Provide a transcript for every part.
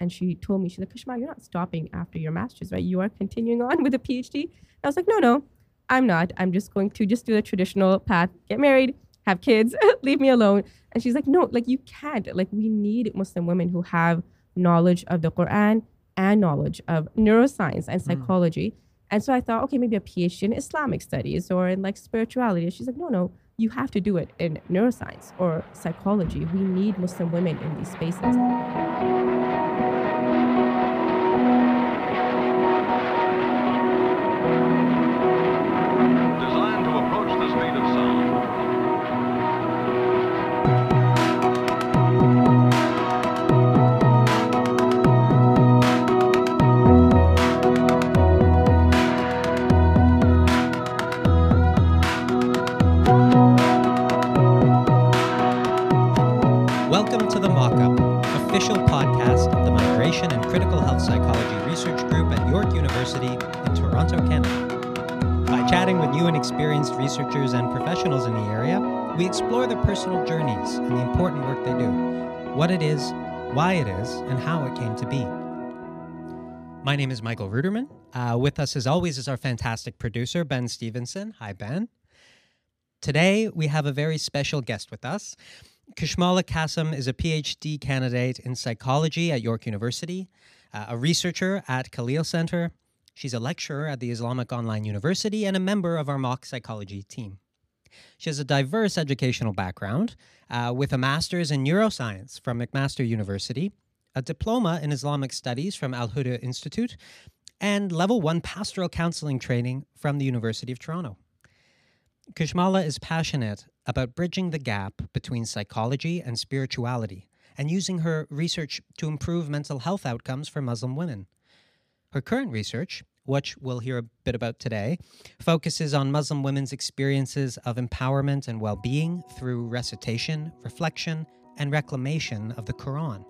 And she told me, she's like, Kashma, you're not stopping after your master's, right? You are continuing on with a PhD. I was like, no, no, I'm not. I'm just going to just do the traditional path, get married, have kids, leave me alone. And she's like, no, like you can't. Like we need Muslim women who have knowledge of the Quran and knowledge of neuroscience and hmm. psychology. Mm. And so I thought, okay, maybe a PhD in Islamic studies or in like spirituality. She's like, no, no, you have to do it in neuroscience or psychology. We need Muslim women in these spaces. Researchers and professionals in the area, we explore their personal journeys and the important work they do, what it is, why it is, and how it came to be. My name is Michael Ruderman. Uh, with us, as always, is our fantastic producer, Ben Stevenson. Hi, Ben. Today, we have a very special guest with us. Kashmala Qasim is a PhD candidate in psychology at York University, uh, a researcher at Khalil Center, She's a lecturer at the Islamic Online University and a member of our MaCH psychology team. She has a diverse educational background uh, with a master's in neuroscience from McMaster University, a diploma in Islamic studies from Al Huda Institute, and level one pastoral counseling training from the University of Toronto. Kashmala is passionate about bridging the gap between psychology and spirituality and using her research to improve mental health outcomes for Muslim women. Her current research, which we'll hear a bit about today, focuses on Muslim women's experiences of empowerment and well being through recitation, reflection, and reclamation of the Quran.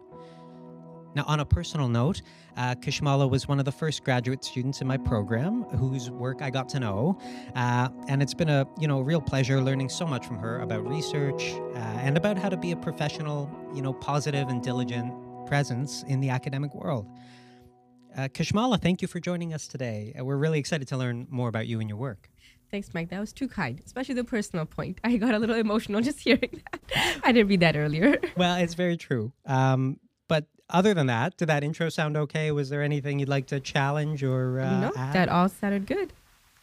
Now, on a personal note, uh, Kashmala was one of the first graduate students in my program whose work I got to know, uh, and it's been a you know real pleasure learning so much from her about research uh, and about how to be a professional, you know, positive and diligent presence in the academic world. Uh, Kashmala, thank you for joining us today. Uh, we're really excited to learn more about you and your work. Thanks, Mike. That was too kind, especially the personal point. I got a little emotional just hearing that. I didn't read that earlier. Well, it's very true. Um, but other than that, did that intro sound okay? Was there anything you'd like to challenge or uh, no? Add? That all sounded good.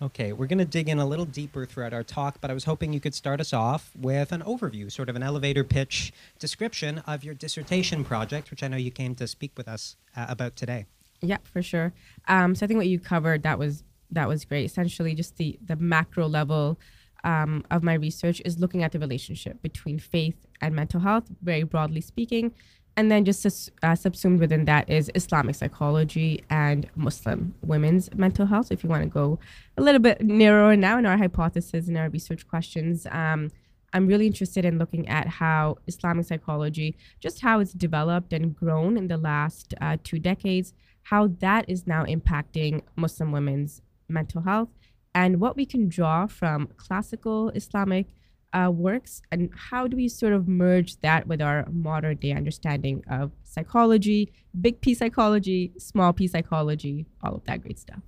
Okay, we're going to dig in a little deeper throughout our talk, but I was hoping you could start us off with an overview, sort of an elevator pitch description of your dissertation project, which I know you came to speak with us uh, about today. Yeah, for sure. Um, so I think what you covered that was that was great. Essentially, just the the macro level um, of my research is looking at the relationship between faith and mental health, very broadly speaking, and then just uh, subsumed within that is Islamic psychology and Muslim women's mental health. So if you want to go a little bit narrower now in our hypothesis and our research questions. Um, I'm really interested in looking at how Islamic psychology, just how it's developed and grown in the last uh, two decades, how that is now impacting Muslim women's mental health, and what we can draw from classical Islamic uh, works, and how do we sort of merge that with our modern day understanding of psychology, big P psychology, small p psychology, all of that great stuff.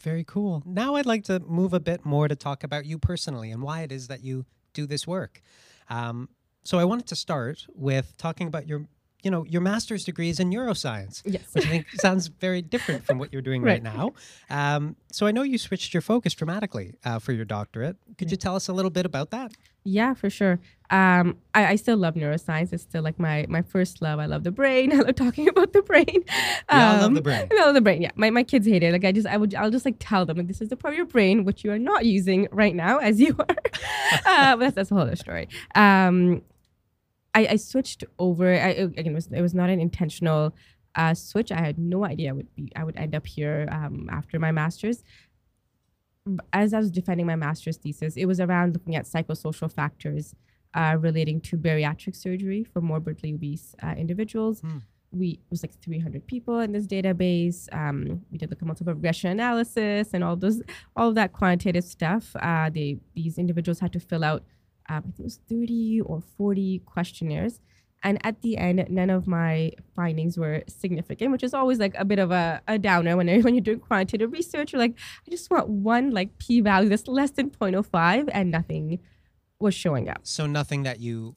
Very cool. Now I'd like to move a bit more to talk about you personally and why it is that you do this work. Um, so I wanted to start with talking about your you know, your master's degree is in neuroscience, yes. which I think sounds very different from what you're doing right, right now. Um, so I know you switched your focus dramatically uh, for your doctorate. Could you tell us a little bit about that? Yeah, for sure. Um, I, I, still love neuroscience. It's still like my my first love. I love the brain. I love talking about the brain. Um, yeah, I love the brain. I love the brain. Yeah, my, my kids hate it. Like I just I would I'll just like tell them like this is the part of your brain which you are not using right now as you are. uh, but that's, that's a whole other story. Um, I, I switched over. I, again, it was it was not an intentional uh, switch. I had no idea I would be I would end up here um, after my master's. As I was defending my master's thesis, it was around looking at psychosocial factors uh, relating to bariatric surgery for morbidly obese uh, individuals. Hmm. We it was like 300 people in this database. Um, we did like a multiple regression analysis and all those all of that quantitative stuff. Uh, they these individuals had to fill out um, I think it was 30 or 40 questionnaires. And at the end, none of my findings were significant, which is always like a bit of a, a downer when, when you're doing quantitative research. You're like, I just want one like p value that's less than 0.05 and nothing was showing up. So nothing that you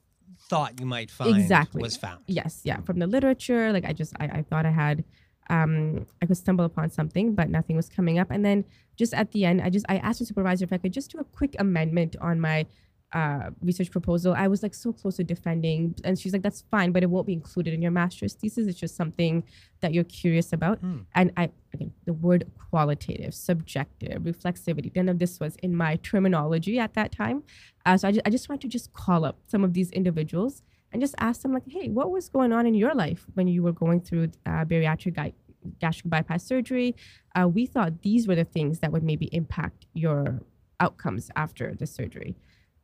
thought you might find Exactly. was found. Yes, yeah. From the literature, like I just I, I thought I had um I could stumble upon something, but nothing was coming up. And then just at the end, I just I asked the supervisor if I could just do a quick amendment on my uh, research proposal. I was like so close to defending, and she's like, "That's fine, but it won't be included in your master's thesis. It's just something that you're curious about." Hmm. And I again, the word qualitative, subjective, reflexivity, none of this was in my terminology at that time. Uh, so I just, I just wanted to just call up some of these individuals and just ask them like, "Hey, what was going on in your life when you were going through uh, bariatric gastric bypass surgery? Uh, we thought these were the things that would maybe impact your outcomes after the surgery."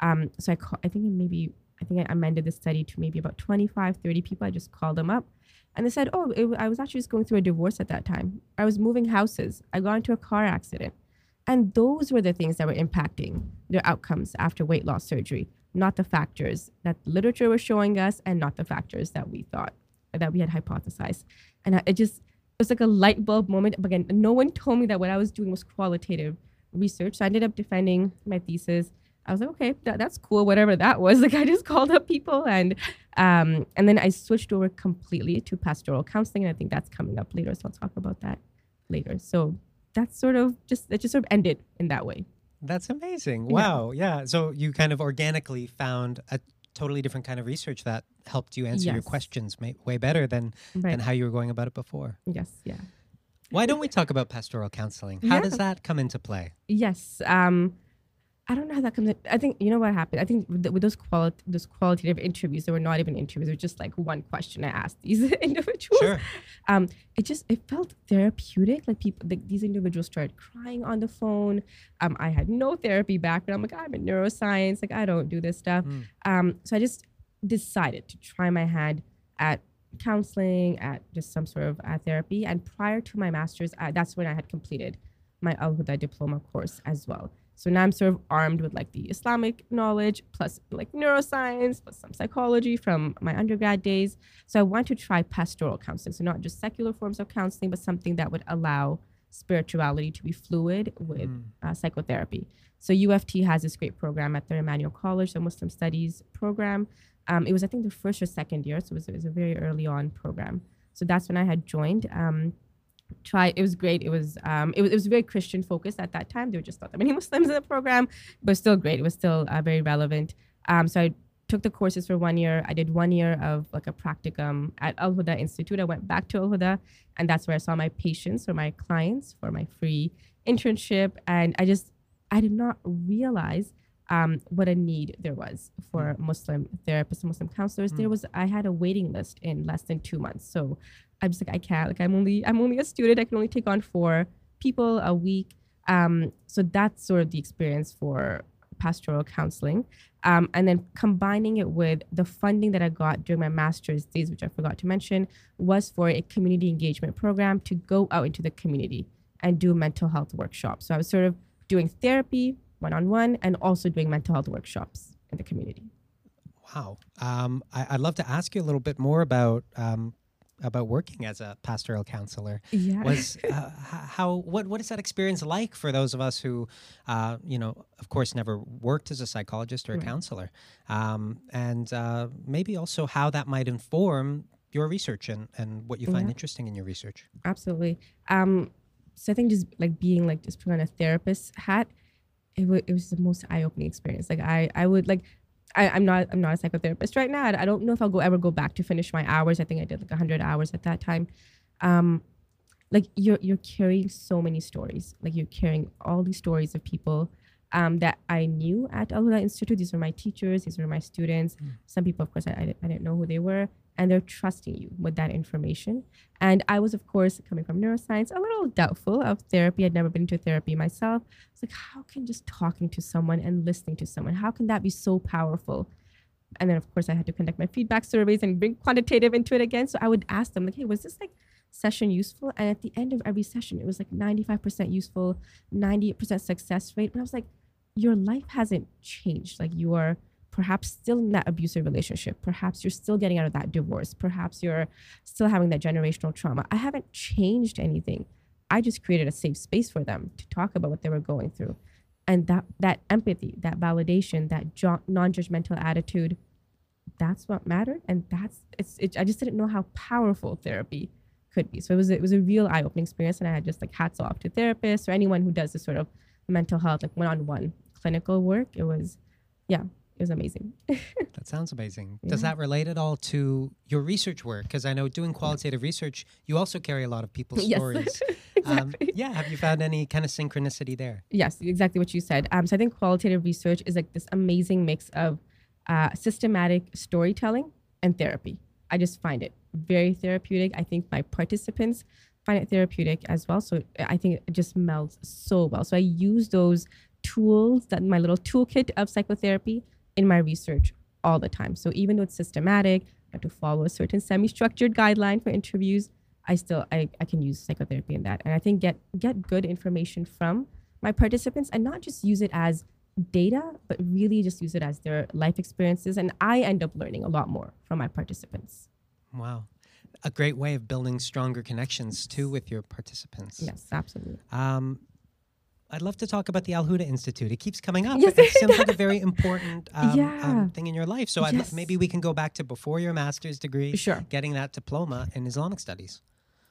Um, so I, call, I think maybe I think I amended the study to maybe about 25, 30 people. I just called them up, and they said, "Oh, it, I was actually just going through a divorce at that time. I was moving houses. I got into a car accident." And those were the things that were impacting their outcomes after weight loss surgery, not the factors that literature was showing us and not the factors that we thought, that we had hypothesized. And it just, it was like a light bulb moment. Again, no one told me that what I was doing was qualitative research. So I ended up defending my thesis. I was like, okay, that, that's cool, whatever that was. Like I just called up people and um, and then I switched over completely to pastoral counseling. And I think that's coming up later. So I'll talk about that later. So that's sort of just it just sort of ended in that way. That's amazing. Wow. Yeah. So you kind of organically found a totally different kind of research that helped you answer your questions may- way better than, Right. than how you were going about it before. yes. Yeah. Why don't we talk about pastoral counseling? How Yeah. does that come into play? Yes. Um, I don't know how that comes. In. I think you know what happened. I think with, the- with those quali- those qualitative interviews, they were not even interviews. It was just like one question I asked these individuals. Sure. Um, it just it felt therapeutic. Like people, like these individuals started crying on the phone. Um, I had no therapy background. I'm like I'm in neuroscience. Like I don't do this stuff. Mm. Um, so I just decided to try my hand at counseling, at just some sort of uh, therapy. And prior to my master's, uh, that's when I had completed my Al Huda diploma course as well. So now I'm sort of armed with like the Islamic knowledge, plus like neuroscience, plus some psychology from my undergrad days. So I want to try pastoral counseling. So not just secular forms of counseling, but something that would allow spirituality to be fluid with Mm. uh, psychotherapy. So U of T has this great program at their Emmanuel College, the Muslim Studies program. Um, it was, I think, the first or second year, so it was, it was a very early on program. So that's when I had joined. Um, try it was great. It was um, it was it was very Christian focused at that time. There were just not that many Muslims in the program, but still great. It was still uh, very relevant. Um, so I took the courses for one year. I did one year of like a practicum at Al Huda Institute. I went back to Al Huda, and that's where I saw my patients or my clients for my free internship. And I just I did not realize um, what a need there was for Muslim therapists, and Muslim counselors. There was I had a waiting list in less than two months. So I'm just like I can't. Like I'm only I'm only a student. I can only take on four people a week. Um, so that's sort of the experience for pastoral counseling. Um, and then combining it with the funding that I got during my master's days, which I forgot to mention, was for a community engagement program to go out into the community and do mental health workshops. So I was sort of doing therapy one on one and also doing mental health workshops in the community. Wow. Um, I, I'd love to ask you a little bit more about um, about working as a pastoral counselor. Yeah. Was uh, how what what is that experience like for those of us who, uh, you know, of course, never worked as a psychologist or a Right. counselor, um, and uh, maybe also how that might inform your research and, and what you find Yeah. interesting in your research. Absolutely. Um, so I think just like being like just putting on a therapist hat, it, wa it was the most eye opening experience. Like I, I would like, I, I'm not, I'm not a psychotherapist right now. I, I don't know if I'll go ever go back to finish my hours. I think I did like hundred hours at that time. Um, like you're, you're carrying so many stories. Like you're carrying all these stories of people um, that I knew at Al Huda Institute. These were my teachers. These were my students. Some people, of course, I, I didn't know who they were. And they're trusting you with that information. And I was, of course, coming from neuroscience, a little doubtful of therapy. I'd never been to therapy myself. It's like, how can just talking to someone and listening to someone, how can that be so powerful? And then, of course, I had to conduct my feedback surveys and bring quantitative into it again. So I would ask them, like, hey, was this like session useful? And at the end of every session, it was like 95% useful, 98% success rate. But I was like, your life hasn't changed. Like, you are perhaps still in that abusive relationship. Perhaps you're still getting out of that divorce. Perhaps you're still having that generational trauma. I haven't changed anything. I just created a safe space for them to talk about what they were going through. And that that empathy, that validation, that jo- non-judgmental attitude, that's what mattered. And that's it's it, I just didn't know how powerful therapy could be. So it was it was a real eye-opening experience and I had just like hats off to therapists or anyone who does this sort of mental health like one-on-one clinical work. It was yeah, it was amazing. that sounds amazing. Yeah. Does that relate at all to your research work? Because I know doing qualitative research, you also carry a lot of people's yes. stories. exactly. Um, yeah. Have you found any kind of synchronicity there? Yes, exactly what you said. Um, so I think qualitative research is like this amazing mix of uh, systematic storytelling and therapy. I just find it very therapeutic. I think my participants find it therapeutic as well. So I think it just melds so well. So I use those tools that my little toolkit of psychotherapy in my research all the time. So even though it's systematic, I have to follow a certain semi-structured guideline for interviews. I still I, I can use psychotherapy in that. And I think get get good information from my participants and not just use it as data, but really just use it as their life experiences. And I end up learning a lot more from my participants. Wow. A great way of building stronger connections too with your participants. Yes, absolutely. Um, I'd love to talk about the Al Huda Institute. It keeps coming up. Yes, it seems like a very important um, yeah. um, thing in your life. So yes. maybe we can go back to before your master's degree, sure. getting that diploma in Islamic studies.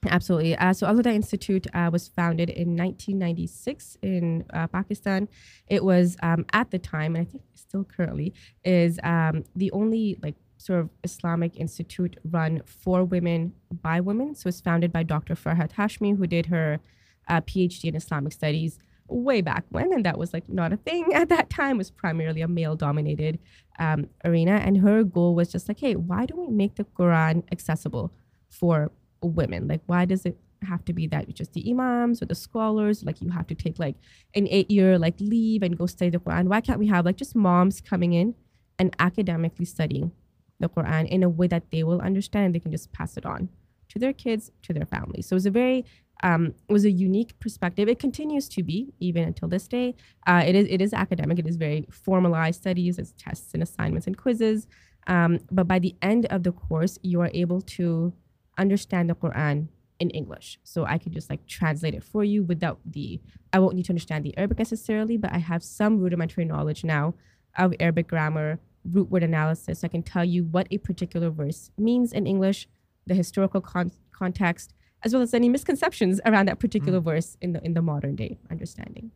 Absolutely. Uh, so Al Huda Institute uh, was founded in 1996 in uh, Pakistan. It was um, at the time, and I think still currently, is um, the only like sort of Islamic institute run for women by women. So it's founded by Dr. Farhat Hashmi, who did her uh, PhD in Islamic studies way back when, and that was like not a thing at that time. It was primarily a male-dominated um, arena, and her goal was just like, hey, why don't we make the Quran accessible for women? Like, why does it have to be that just the imams or the scholars? Like, you have to take like an eight-year like leave and go study the Quran. Why can't we have like just moms coming in and academically studying the Quran in a way that they will understand and they can just pass it on to their kids, to their families. So it was a very um, was a unique perspective. It continues to be even until this day. Uh, it is it is academic. It is very formalized studies. It's tests and assignments and quizzes. Um, but by the end of the course, you are able to understand the Quran in English. So I could just like translate it for you without the. I won't need to understand the Arabic necessarily, but I have some rudimentary knowledge now of Arabic grammar, root word analysis. So I can tell you what a particular verse means in English, the historical con- context as well as any misconceptions around that particular mm. verse in the in the modern day understanding.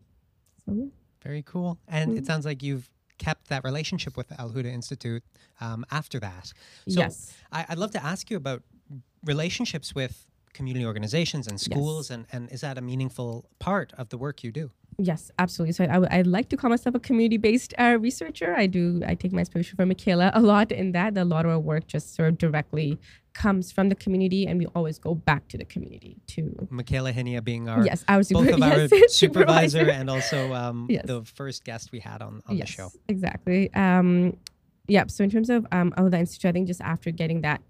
So yeah. Very cool. And mm. it sounds like you've kept that relationship with the Al Huda Institute um, after that. So yes. I, would love to ask you about relationships with community organizations and schools, yes. and, and is that a meaningful part of the work you do? Yes, absolutely. So I, I, I like to call myself a community-based uh, researcher. I do. I take my inspiration from Michaela a lot in that. A lot of our work just sort of directly comes from the community, and we always go back to the community to. Michaela Hynie being our yes, our super, both of yes, our supervisor and also um, yes. the first guest we had on, on yes, the show. Exactly. Um, yeah. So in terms of um, Huda Institute, I think just after getting that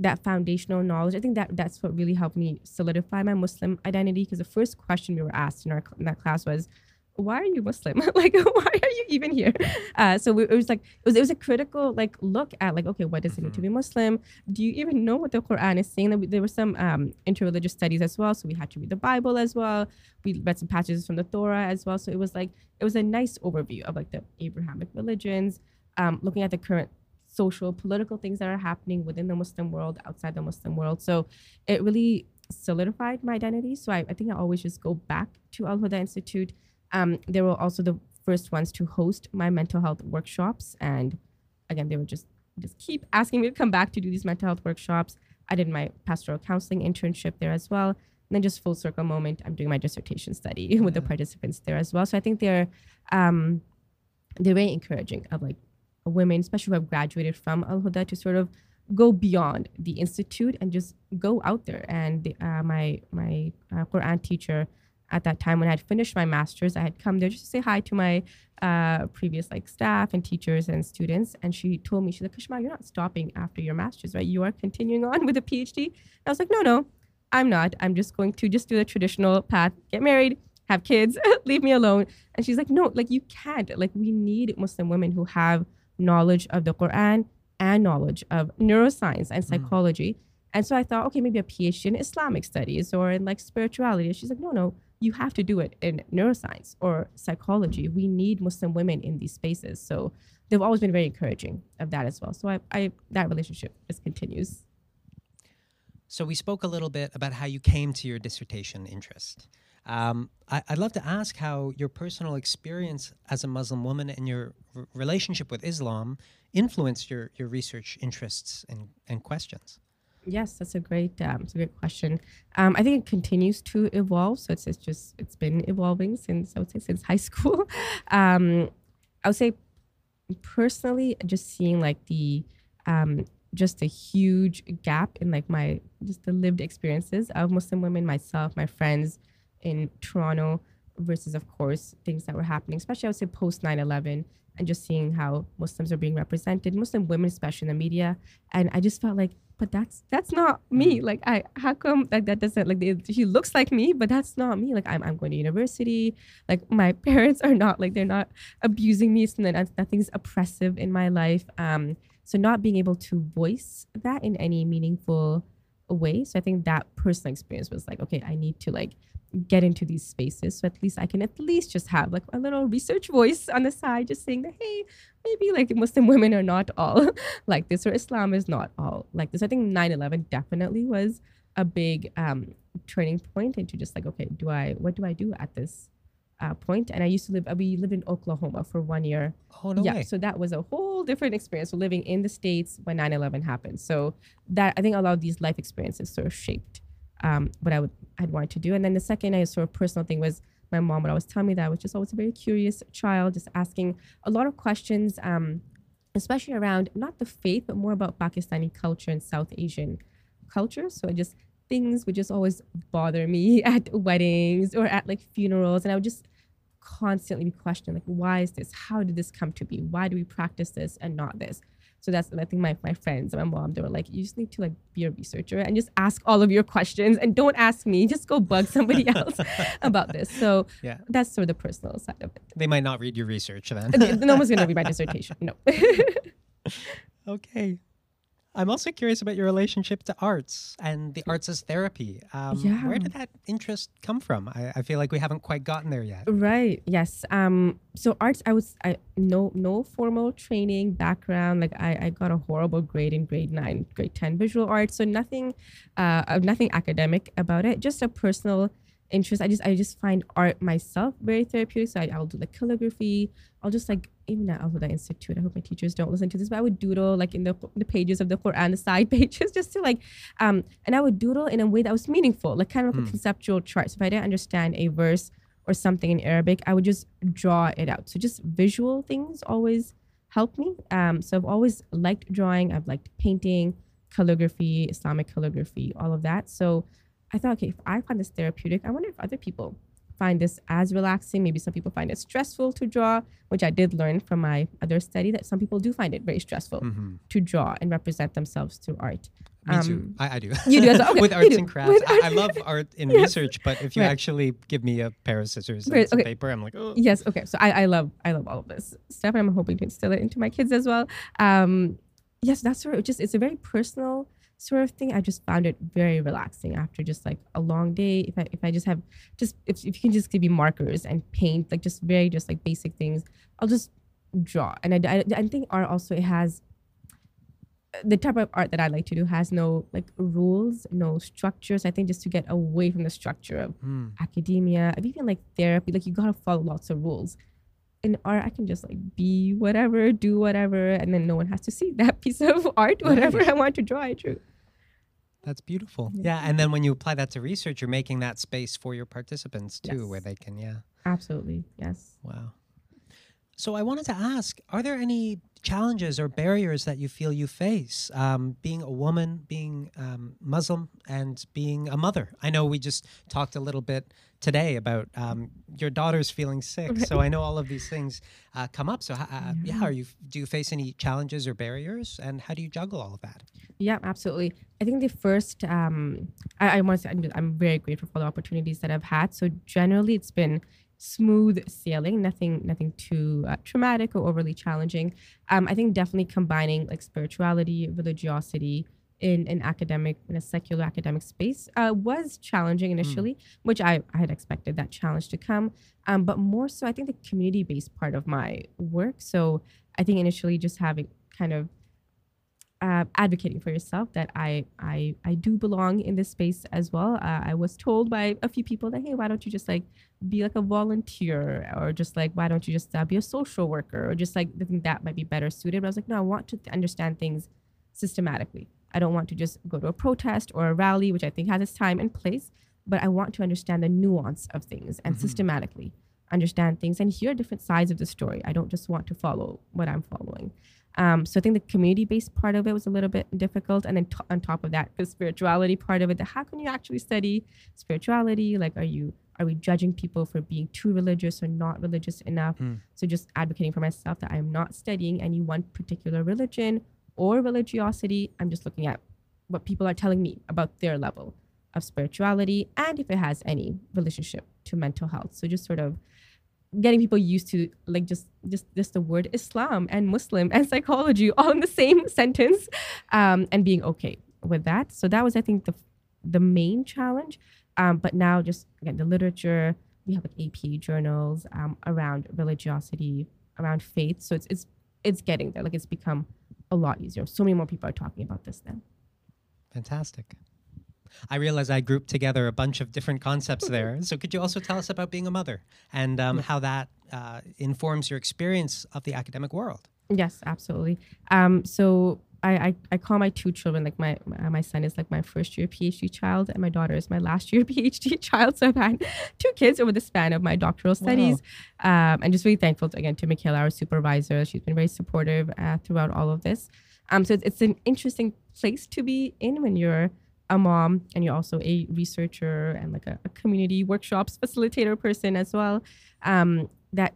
that foundational knowledge, I think that that's what really helped me solidify my Muslim identity. Because the first question we were asked in our in that class was, "Why are you Muslim? like, why are you even here?" Uh, so we, it was like it was it was a critical like look at like, okay, what does it mean to be mm-hmm. Muslim? Do you even know what the Quran is saying? There were some um, interreligious studies as well, so we had to read the Bible as well. We read some passages from the Torah as well. So it was like it was a nice overview of like the Abrahamic religions, um, looking at the current social, political things that are happening within the Muslim world, outside the Muslim world. So it really solidified my identity. So I, I think I always just go back to Al Huda Institute. Um, they were also the first ones to host my mental health workshops. And again, they would just just keep asking me to come back to do these mental health workshops. I did my pastoral counseling internship there as well. And then just full circle moment, I'm doing my dissertation study with the participants there as well. So I think they're um, they're very encouraging of like women, especially who have graduated from Al Huda, to sort of go beyond the institute and just go out there. And the, uh, my my uh, Quran teacher at that time, when I had finished my master's, I had come there just to say hi to my uh, previous like staff and teachers and students. And she told me, she's like, Kashma, you're not stopping after your master's, right? You are continuing on with a PhD. And I was like, no, no, I'm not. I'm just going to just do the traditional path, get married, have kids, leave me alone. And she's like, no, like you can't. Like we need Muslim women who have knowledge of the Quran and knowledge of neuroscience and psychology. And so I thought, okay, maybe a PhD in Islamic studies or in like spirituality. She's like, no, no, you have to do it in neuroscience or psychology. We need Muslim women in these spaces. So they've always been very encouraging of that as well. So I, I that relationship just continues. So we spoke a little bit about how you came to your dissertation interest. Um, I, would love to ask how your personal experience as a Muslim woman and your r- relationship with Islam influenced your, your research interests and, and questions. Yes, that's a great, um, a great question. Um, I think it continues to evolve. So it's, it's just it's been evolving since I would say since high school. Um, I would say personally, just seeing like the um, just a huge gap in like my just the lived experiences of Muslim women, myself, my friends in Toronto, versus of course things that were happening, especially I would say post 9-11 and just seeing how Muslims are being represented, Muslim women especially in the media. And I just felt like, but that's that's not me. Mm. Like I how come like that doesn't like they, she looks like me, but that's not me. Like I'm I'm going to university. Like my parents are not like they're not abusing me. So that nothing's oppressive in my life. Um so not being able to voice that in any meaningful way. So I think that personal experience was like, okay, I need to like get into these spaces so at least I can at least just have like a little research voice on the side, just saying that hey, maybe like Muslim women are not all like this or Islam is not all like this. I think 9/11 definitely was a big um, turning point into just like okay, do I what do I do at this uh, point. And I used to live, uh, we lived in Oklahoma for one year. Oh, no yeah, way. So that was a whole different experience. So living in the States when 9 11 happened. So that, I think a lot of these life experiences sort of shaped um, what I would, I'd wanted to do. And then the second I sort of personal thing was my mom would always tell me that I was just always a very curious child, just asking a lot of questions, um, especially around not the faith, but more about Pakistani culture and South Asian culture. So I just things would just always bother me at weddings or at like funerals and i would just constantly be questioning like why is this? How did this come to be? Why do we practice this and not this? So that's i think my, my friends and my mom they were like you just need to like be a researcher and just ask all of your questions and don't ask me. Just go bug somebody else about this. So yeah. that's sort of the personal side of it. They might not read your research then. No one's going to read my dissertation no. Okay I'm also curious about your relationship to arts and the arts as therapy. Um, yeah. Where did that interest come from? I, I, feel like we haven't quite gotten there yet. Right. Yes. Um, so arts, I was I no no formal training background. Like I, I got a horrible grade in grade nine, grade ten visual arts. So nothing, uh, nothing academic about it. Just a personal interest. I just I just find art myself very therapeutic. So I, I'll do like calligraphy. I'll just like even at Al Huda Institute. I hope my teachers don't listen to this, but I would doodle like in the the pages of the Quran, the side pages, just to like um and I would doodle in a way that was meaningful, like kind of like mm. a hmm. conceptual chart. So if I didn't understand a verse or something in Arabic, I would just draw it out. So just visual things always help me. Um, so I've always liked drawing. I've liked painting, calligraphy, Islamic calligraphy, all of that. So I thought, okay, if I find this therapeutic, I wonder if other people find this as relaxing. Maybe some people find it stressful to draw, which I did learn from my other study that some people do find it very stressful mm-hmm. to draw and represent themselves through art. Me um, too. I, I, do. You do as well. Okay, With arts and crafts. I, I, love art in yes. research, but if you right. actually give me a pair of scissors and right. some okay. paper, I'm like, oh. Yes. Okay. So I, I love I love all of this stuff, and I'm hoping to instill it into my kids as well. Um, yes, that's sort of just it's a very personal sort of thing. I just found it very relaxing after just like a long day. If I if I just have just if, if you can just give me markers and paint like just very just like basic things, I'll just draw. And I, I, I think art also it has the type of art that I like to do has no like rules, no structures. I think just to get away from the structure of mm. academia, of even like therapy, like you gotta follow lots of rules. In art, I can just like be whatever, do whatever, and then no one has to see that piece of art, whatever I want to draw. I drew. That's beautiful. Yeah. yeah. And then when you apply that to research, you're making that space for your participants too, yes. where they can, yeah. Absolutely. Yes. Wow. So I wanted to ask Are there any challenges or barriers that you feel you face um, being a woman, being um, Muslim, and being a mother? I know we just talked a little bit today about um, your daughter's feeling sick, so I know all of these things uh, come up. So, uh, yeah, are you do you face any challenges or barriers, and how do you juggle all of that? Yeah, absolutely. I think the first, um, I, I want to say I'm, I'm very grateful for the opportunities that I've had. So generally, it's been smooth sailing, nothing nothing too uh, traumatic or overly challenging. Um, I think definitely combining like spirituality, religiosity in an academic in a secular academic space uh, was challenging initially, mm. which I, I had expected that challenge to come. Um, but more so, I think the community based part of my work. So I think initially just having kind of uh, advocating for yourself that I, I I do belong in this space as well. Uh, I was told by a few people that hey, why don't you just like be like a volunteer or just like why don't you just uh, be a social worker or just like I think that might be better suited. But I was like, no, I want to understand things systematically. I don't want to just go to a protest or a rally, which I think has its time and place, but I want to understand the nuance of things and mm-hmm. systematically understand things and hear different sides of the story. I don't just want to follow what I'm following. Um, so I think the community-based part of it was a little bit difficult, and then t- on top of that, the spirituality part of it. The how can you actually study spirituality? Like, are you are we judging people for being too religious or not religious enough? Mm. So just advocating for myself that I am not studying any one particular religion or religiosity. I'm just looking at what people are telling me about their level of spirituality and if it has any relationship to mental health. So just sort of getting people used to like just just just the word Islam and Muslim and psychology all in the same sentence, um, and being okay with that. So that was, I think, the the main challenge. Um, but now, just again, the literature we have like AP journals um, around religiosity, around faith. So it's it's it's getting there. Like it's become a lot easier. So many more people are talking about this now. Fantastic. I realize I grouped together a bunch of different concepts there. So, could you also tell us about being a mother and um, how that uh, informs your experience of the academic world? Yes, absolutely. Um, so, I, I, I, call my two children like my my son is like my first year PhD child and my daughter is my last year PhD child. So I've had two kids over the span of my doctoral studies. Wow. Um, and just really thankful to, again to Michaela, our supervisor. She's been very supportive uh, throughout all of this. Um, so it's, it's an interesting place to be in when you're a mom and you're also a researcher and like a, a community workshops facilitator person as well um, that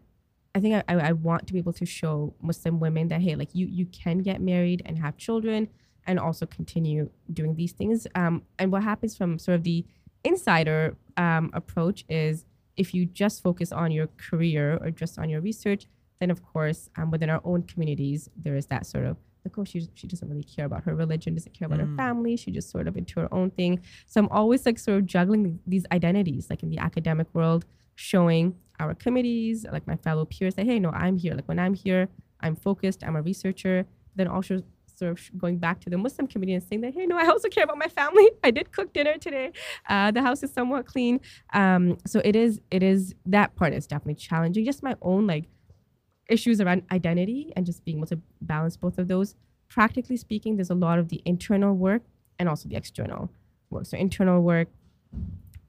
i think I, I want to be able to show muslim women that hey like you you can get married and have children and also continue doing these things um, and what happens from sort of the insider um, approach is if you just focus on your career or just on your research then of course um, within our own communities there is that sort of like, oh, she, she doesn't really care about her religion, doesn't care about mm. her family. She just sort of into her own thing. So I'm always like sort of juggling these identities, like in the academic world, showing our committees, like my fellow peers say, hey, no, I'm here. Like when I'm here, I'm focused, I'm a researcher. Then also sort of going back to the Muslim community and saying that, hey, no, I also care about my family. I did cook dinner today. Uh, the house is somewhat clean. Um, so it is, it is, that part is definitely challenging. Just my own like issues around identity and just being able to balance both of those. Practically speaking, there's a lot of the internal work and also the external work. So internal work,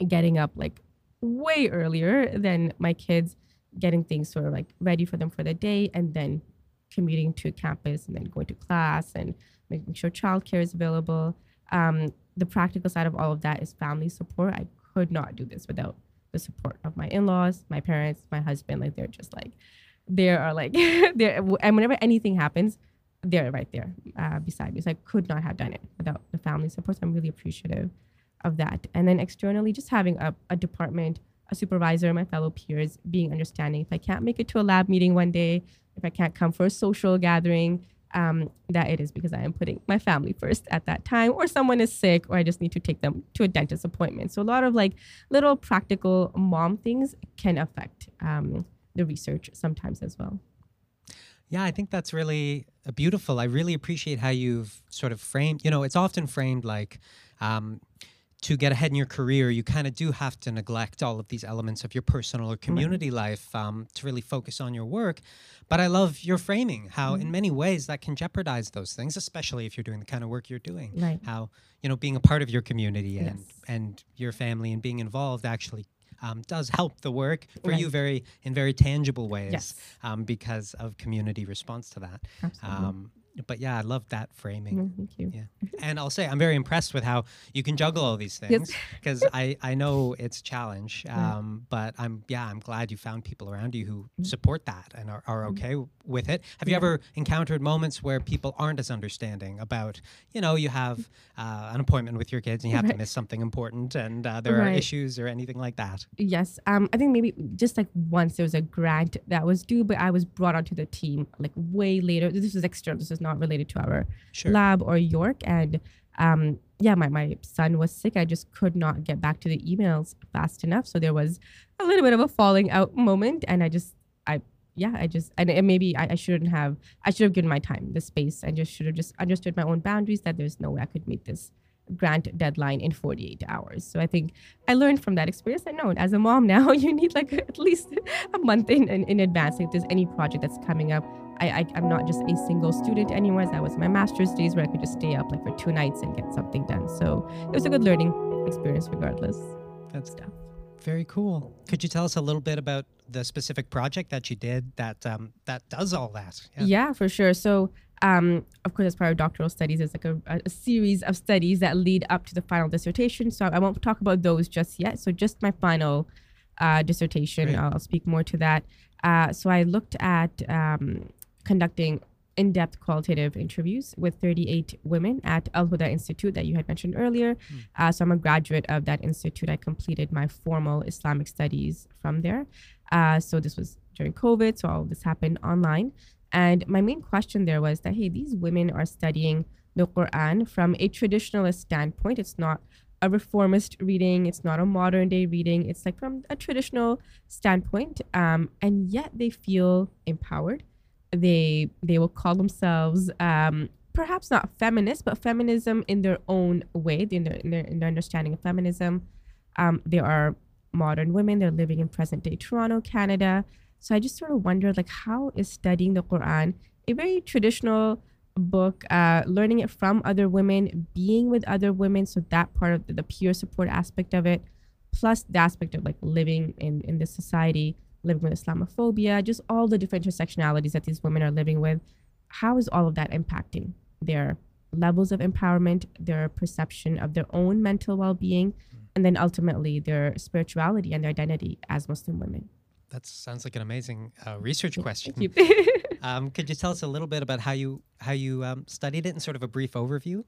getting up like way earlier than my kids, getting things sort of like ready for them for the day, and then commuting to campus and then going to class and making sure childcare is available. Um, the practical side of all of that is family support. I could not do this without the support of my in-laws, my parents, my husband. Like they're just like they are like there and whenever anything happens they're right there uh, beside me so i could not have done it without the family support so i'm really appreciative of that and then externally just having a, a department a supervisor my fellow peers being understanding if i can't make it to a lab meeting one day if i can't come for a social gathering um, that it is because I am putting my family first at that time, or someone is sick, or I just need to take them to a dentist appointment. So a lot of like little practical mom things can affect um, the research sometimes as well. Yeah, I think that's really uh, beautiful. I really appreciate how you've sort of framed, you know, it's often framed like um, to get ahead in your career, you kind of do have to neglect all of these elements of your personal or community right. life um, to really focus on your work. But I love your framing, how mm-hmm. in many ways that can jeopardize those things, especially if you're doing the kind of work you're doing. Right. How, you know, being a part of your community and, yes. and your family and being involved actually um, does help the work for right. you very in very tangible ways yes. um, because of community response to that. Um, but yeah, I love that framing. Mm, Thank you. Yeah. And I'll say I'm very impressed with how you can juggle all these things because I, I know it's a challenge. Right. Um, but I'm yeah, I'm glad you found people around you who Mhm. support that and are, are okay w- with it. Have you Yeah. ever encountered moments where people aren't as understanding about, you know, you have uh, an appointment with your kids and you have to miss something important and uh, there are issues or anything like that? Yes. Um, I think maybe just like once there was a grant that was due, but I was brought onto the team like way later. This was external. This is not related to our Sure. lab or York. And um, yeah, my, my son was sick. I just could not get back to the emails fast enough. So there was a little bit of a falling out moment. And I just, I, yeah, I just, and, and maybe I, I shouldn't have, I should have given my time the space and just should have just understood my own boundaries that there's no way I could meet this grant deadline in 48 hours. So I think I learned from that experience. I know as a mom now, you need like at least a month in, in, in advance. If there's any project that's coming up, I, I, I'm not just a single student anymore. That was my master's days where I could just stay up like for two nights and get something done. So it was a good learning experience regardless. That's Stuff. very cool. Could you tell us a little bit about the specific project that you did that um, that does all that? Yeah, for sure. So, um, of course, as part of doctoral studies, it's like a, a, a series of studies that lead up to the final dissertation. So I won't talk about those just yet. So just my final uh, dissertation, Great. I'll speak more to that. Uh, so I looked at um, conducting in-depth qualitative interviews with 38 women at Al Huda Institute that you had mentioned earlier. Uh, so I'm a graduate of that institute. I completed my formal Islamic studies from there. Uh, so this was during COVID, so all this happened online. And my main question there was that, hey, these women are studying the Quran from a traditionalist standpoint. It's not a reformist reading, it's not a modern day reading, it's like from a traditional standpoint. Um, and yet they feel empowered. They they will call themselves um, perhaps not feminist, but feminism in their own way, in their, in their, in their understanding of feminism. Um, they are modern women. They're living in present day Toronto, Canada. So I just sort of wonder, like, how is studying the Quran a very traditional book, uh, learning it from other women, being with other women, so that part of the, the peer support aspect of it, plus the aspect of like living in in this society, living with Islamophobia, just all the different intersectionalities that these women are living with. How is all of that impacting their levels of empowerment, their perception of their own mental well-being, and then ultimately their spirituality and their identity as Muslim women? That sounds like an amazing uh, research question. Thank you. Um, could you tell us a little bit about how you how you um, studied it and sort of a brief overview?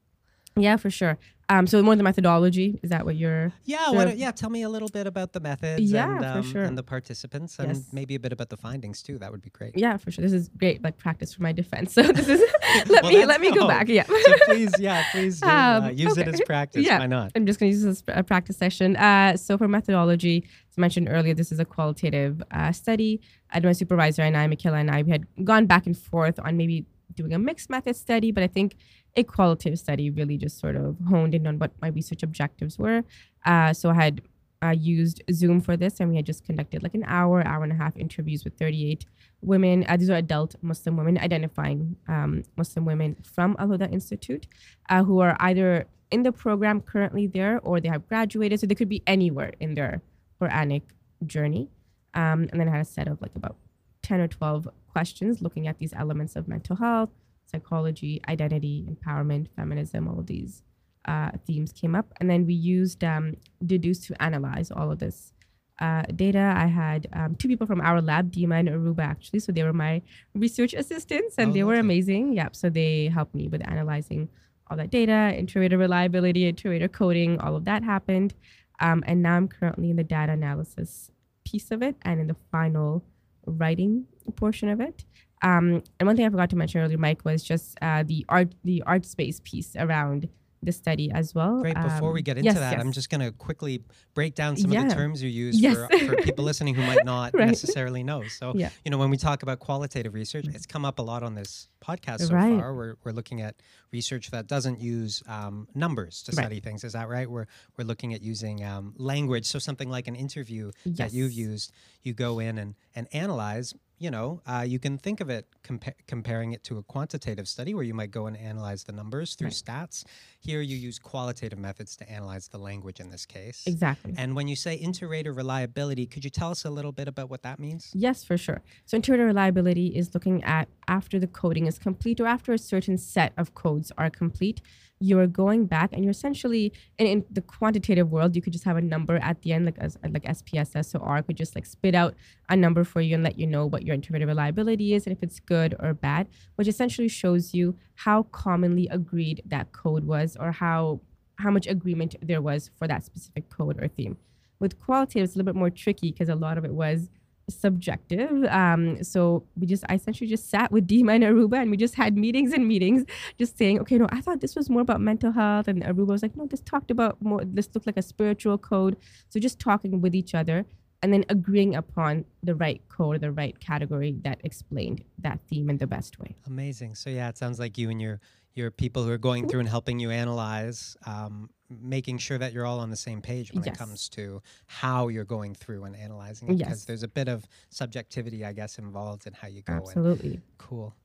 Yeah, for sure. Um, so more the methodology is that what you're? Yeah, why don't- yeah. Tell me a little bit about the methods Yeah, and, for um, sure. and the participants, and Yes. maybe a bit about the findings too. That would be great. Yeah, for sure. This is great, like practice for my defense. So this is let Well, me let me go back. Yeah. so please, yeah, please do, uh, Um, use it as practice. Yeah. Why not? I'm just going to use this as a practice session. Uh, so for methodology, as mentioned earlier, this is a qualitative uh, study. Uh, my supervisor and I, Michaela and I, we had gone back and forth on maybe doing a mixed method study, but I think a qualitative study really just sort of honed in on what my research objectives were. Uh, so I had uh, used Zoom for this, and we had just conducted like an hour, hour and a half interviews with 38 women. Uh, these are adult Muslim women identifying um, Muslim women from Al Institute uh, who are either in the program currently there or they have graduated. So they could be anywhere in their Quranic journey. Um, and then I had a set of like about 10 or 12 questions looking at these elements of mental health, psychology, identity, empowerment, feminism, all of these uh, themes came up. And then we used um, Dedoose to analyze all of this uh, data. I had um, two people from our lab, Dima and Aruba, actually. So they were my research assistants and Oh, they were amazing. Yep. So they helped me with analyzing all that data, inter-rater reliability, inter-rater coding, all of that happened. Um, and now I'm currently in the data analysis piece of it and in the final writing portion of it. Um, and one thing I forgot to mention earlier, Mike, was just uh, the art, the art space piece around the study as well. Great. Before Um, we get into yes, that, I'm just going to quickly break down some of the terms you use Yes. for, for people listening who might not Right. necessarily know. So, Yeah. you know, when we talk about qualitative research, it's come up a lot on this podcast so Right. far. We're, we're looking at research that doesn't use um, numbers to Right. study things. Is that right? We're, we're looking at using um, language. So, something like an interview that you've used, you go in and, and analyze you know, uh, you can think of it compa- comparing it to a quantitative study where you might go and analyze the numbers through Right. stats. Here, you use qualitative methods to analyze the language in this case. Exactly. And when you say inter-rater reliability, could you tell us a little bit about what that means? Yes, for sure. So inter-rater reliability is looking at after the coding is complete or after a certain set of codes are complete, you're going back and you're essentially in, in the quantitative world, you could just have a number at the end, like as like SPSS or R could just like spit out a number for you and let you know what your inter-rater reliability is and if it's good or bad, which essentially shows you how commonly agreed that code was or how how much agreement there was for that specific code or theme. With qualitative, it's a little bit more tricky because a lot of it was subjective. Um, so we just, I essentially just sat with Dima and Aruba and we just had meetings and meetings, just saying, okay, no, I thought this was more about mental health. And Aruba was like, no, this talked about more, this looked like a spiritual code. So just talking with each other and then agreeing upon the right code, the right category that explained that theme in the best way. Amazing. So yeah, it sounds like you and your your people who are going through and helping you analyze, um, making sure that you're all on the same page when Yes. it comes to how you're going through and analyzing it. Because Yes. there's a bit of subjectivity, I guess, involved in how you go. Absolutely. cool.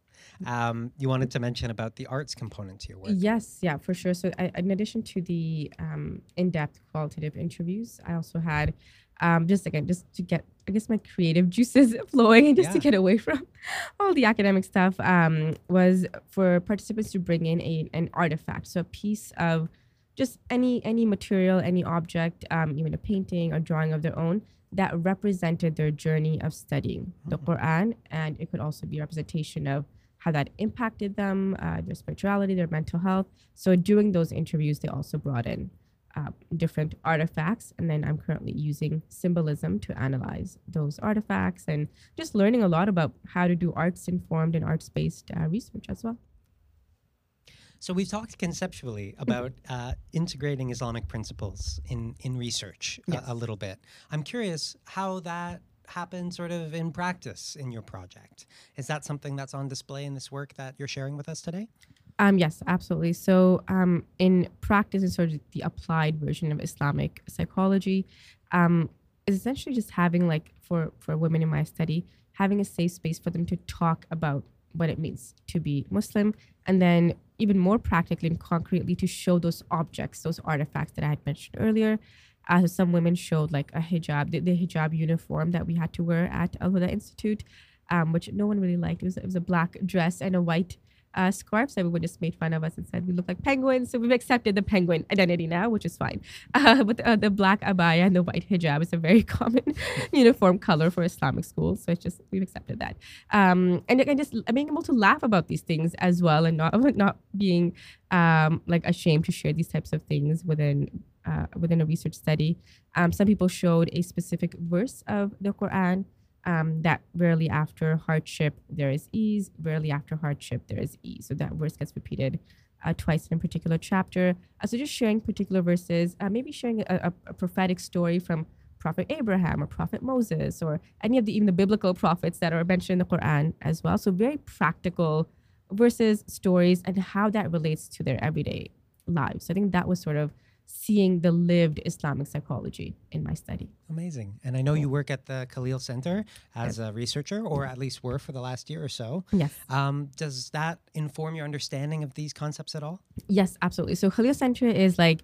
Um, you wanted to mention about the arts component to your work. Yes, yeah, for sure. So, I, in addition to the um, in-depth qualitative interviews, I also had um, just again just to get, I guess, my creative juices flowing and just to get away from all the academic stuff. Um, was for participants to bring in a an artifact, so a piece of just any any material, any object, um, even a painting or drawing of their own that represented their journey of studying the Quran, and it could also be a representation of how that impacted them, uh, their spirituality, their mental health. So during those interviews, they also brought in uh, different artifacts, and then I'm currently using symbolism to analyze those artifacts and just learning a lot about how to do arts informed and arts based uh, research as well. So we've talked conceptually about uh, integrating Islamic principles in in research a- Yes. a, little bit. I'm curious how that happened sort of in practice in your project. Is that something that's on display in this work that you're sharing with us today? Um, yes, absolutely. So, um, in practice, and sort of the applied version of Islamic psychology, um, is essentially just having like for for women in my study, having a safe space for them to talk about what it means to be Muslim, and then even more practically and concretely to show those objects, those artifacts that I had mentioned earlier. Uh, some women showed like a hijab, the, the hijab uniform that we had to wear at Al Huda Institute, um, which no one really liked. It was, it was a black dress and a white uh, scarf. So everyone just made fun of us and said we look like penguins. So we've accepted the penguin identity now, which is fine. Uh, but uh, the black abaya and the white hijab is a very common uniform color for Islamic schools. So it's just we've accepted that. Um, and again, just being able to laugh about these things as well, and not not being um, like ashamed to share these types of things within uh, within a research study. Um, some people showed a specific verse of the Quran um, that rarely after hardship there is ease, rarely after hardship there is ease. So that verse gets repeated uh, twice in a particular chapter. Uh, so just sharing particular verses, uh, maybe sharing a, a, a prophetic story from Prophet Abraham or Prophet Moses or any of the even the biblical prophets that are mentioned in the Quran as well. So very practical verses, stories, and how that relates to their everyday lives. So I think that was sort of seeing the lived Islamic psychology in my study. Amazing. And I know you work at the Khalil Center as a researcher, or at least were for the last year or so. Yes. Um, does that inform your understanding of these concepts at all? Yes, absolutely. So Khalil Center is like,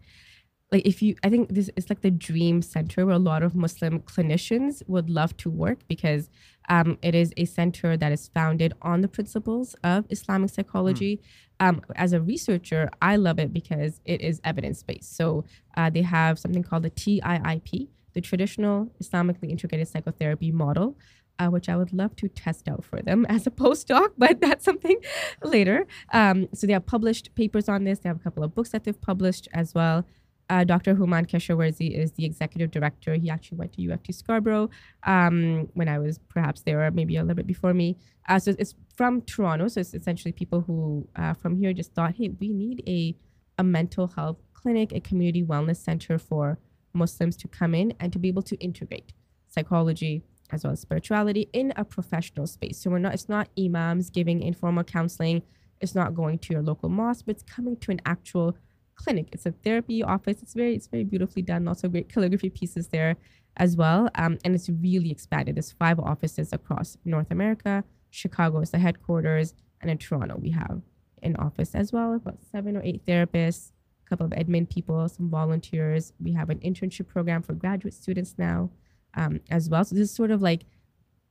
like if you, I think this is like the dream center where a lot of Muslim clinicians would love to work because um, it is a center that is founded on the principles of Islamic psychology. Um, as a researcher, I love it because it is evidence based. So uh, they have something called the TIIP, the Traditional Islamically Integrated Psychotherapy Model. Uh, which I would love to test out for them as a postdoc, but that's something later. Um, so they have published papers on this. They have a couple of books that they've published as well. Uh, Dr. Hooman Keshavarzi is the executive director. He actually went to U of T Scarborough um, when I was perhaps there, or maybe a little bit before me. Uh, so it's from Toronto. So it's essentially people who uh, from here just thought, hey, we need a a mental health clinic, a community wellness center for Muslims to come in and to be able to integrate psychology as well as spirituality in a professional space. So we're not it's not imams giving informal counseling, it's not going to your local mosque, but it's coming to an actual clinic. It's a therapy office. It's very it's very beautifully done. Also great calligraphy pieces there as well. Um, and it's really expanded. There's five offices across North America. Chicago is the headquarters, and in Toronto we have an office as well. About seven or eight therapists, a couple of admin people, some volunteers. We have an internship program for graduate students now um, as well. So this is sort of like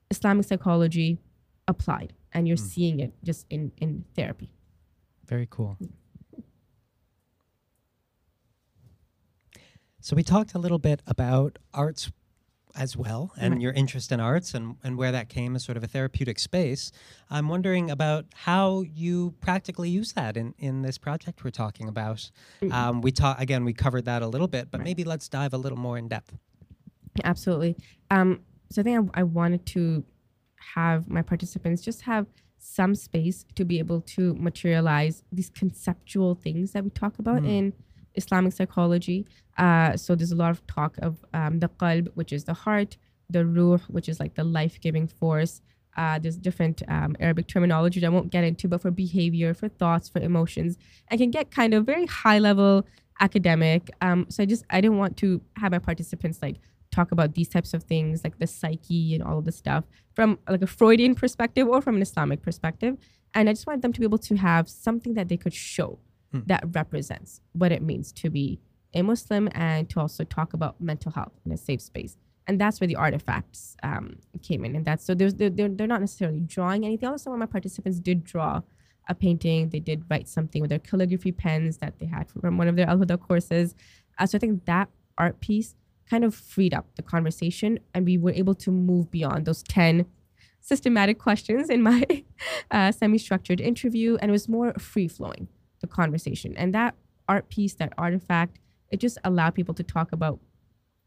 Islamic psychology applied, and you're mm. seeing it just in in therapy. Very cool. So we talked a little bit about arts as well and right. your interest in arts and, and where that came as sort of a therapeutic space. I'm wondering about how you practically use that in, in this project we're talking about. Mm-hmm. Um, we talk again, we covered that a little bit, but right. maybe let's dive a little more in depth. Absolutely. Um, so I think I, I wanted to have my participants just have some space to be able to materialize these conceptual things that we talk about mm. in Islamic psychology. Uh, so there's a lot of talk of um, the qalb, which is the heart, the ruh, which is like the life-giving force. Uh, there's different um, Arabic terminology that I won't get into, but for behavior, for thoughts, for emotions, and can get kind of very high-level academic. Um, so I just I didn't want to have my participants like talk about these types of things like the psyche and all of this stuff from like a Freudian perspective or from an Islamic perspective. And I just wanted them to be able to have something that they could show hmm. that represents what it means to be a Muslim and to also talk about mental health in a safe space. And that's where the artifacts um, came in. And that's so there's, they're, they're not necessarily drawing anything. Although some of my participants did draw a painting, they did write something with their calligraphy pens that they had from one of their Al Huda courses. Uh, so I think that art piece kind of freed up the conversation and we were able to move beyond those 10 systematic questions in my uh, semi-structured interview and it was more free flowing the conversation and that art piece that artifact it just allowed people to talk about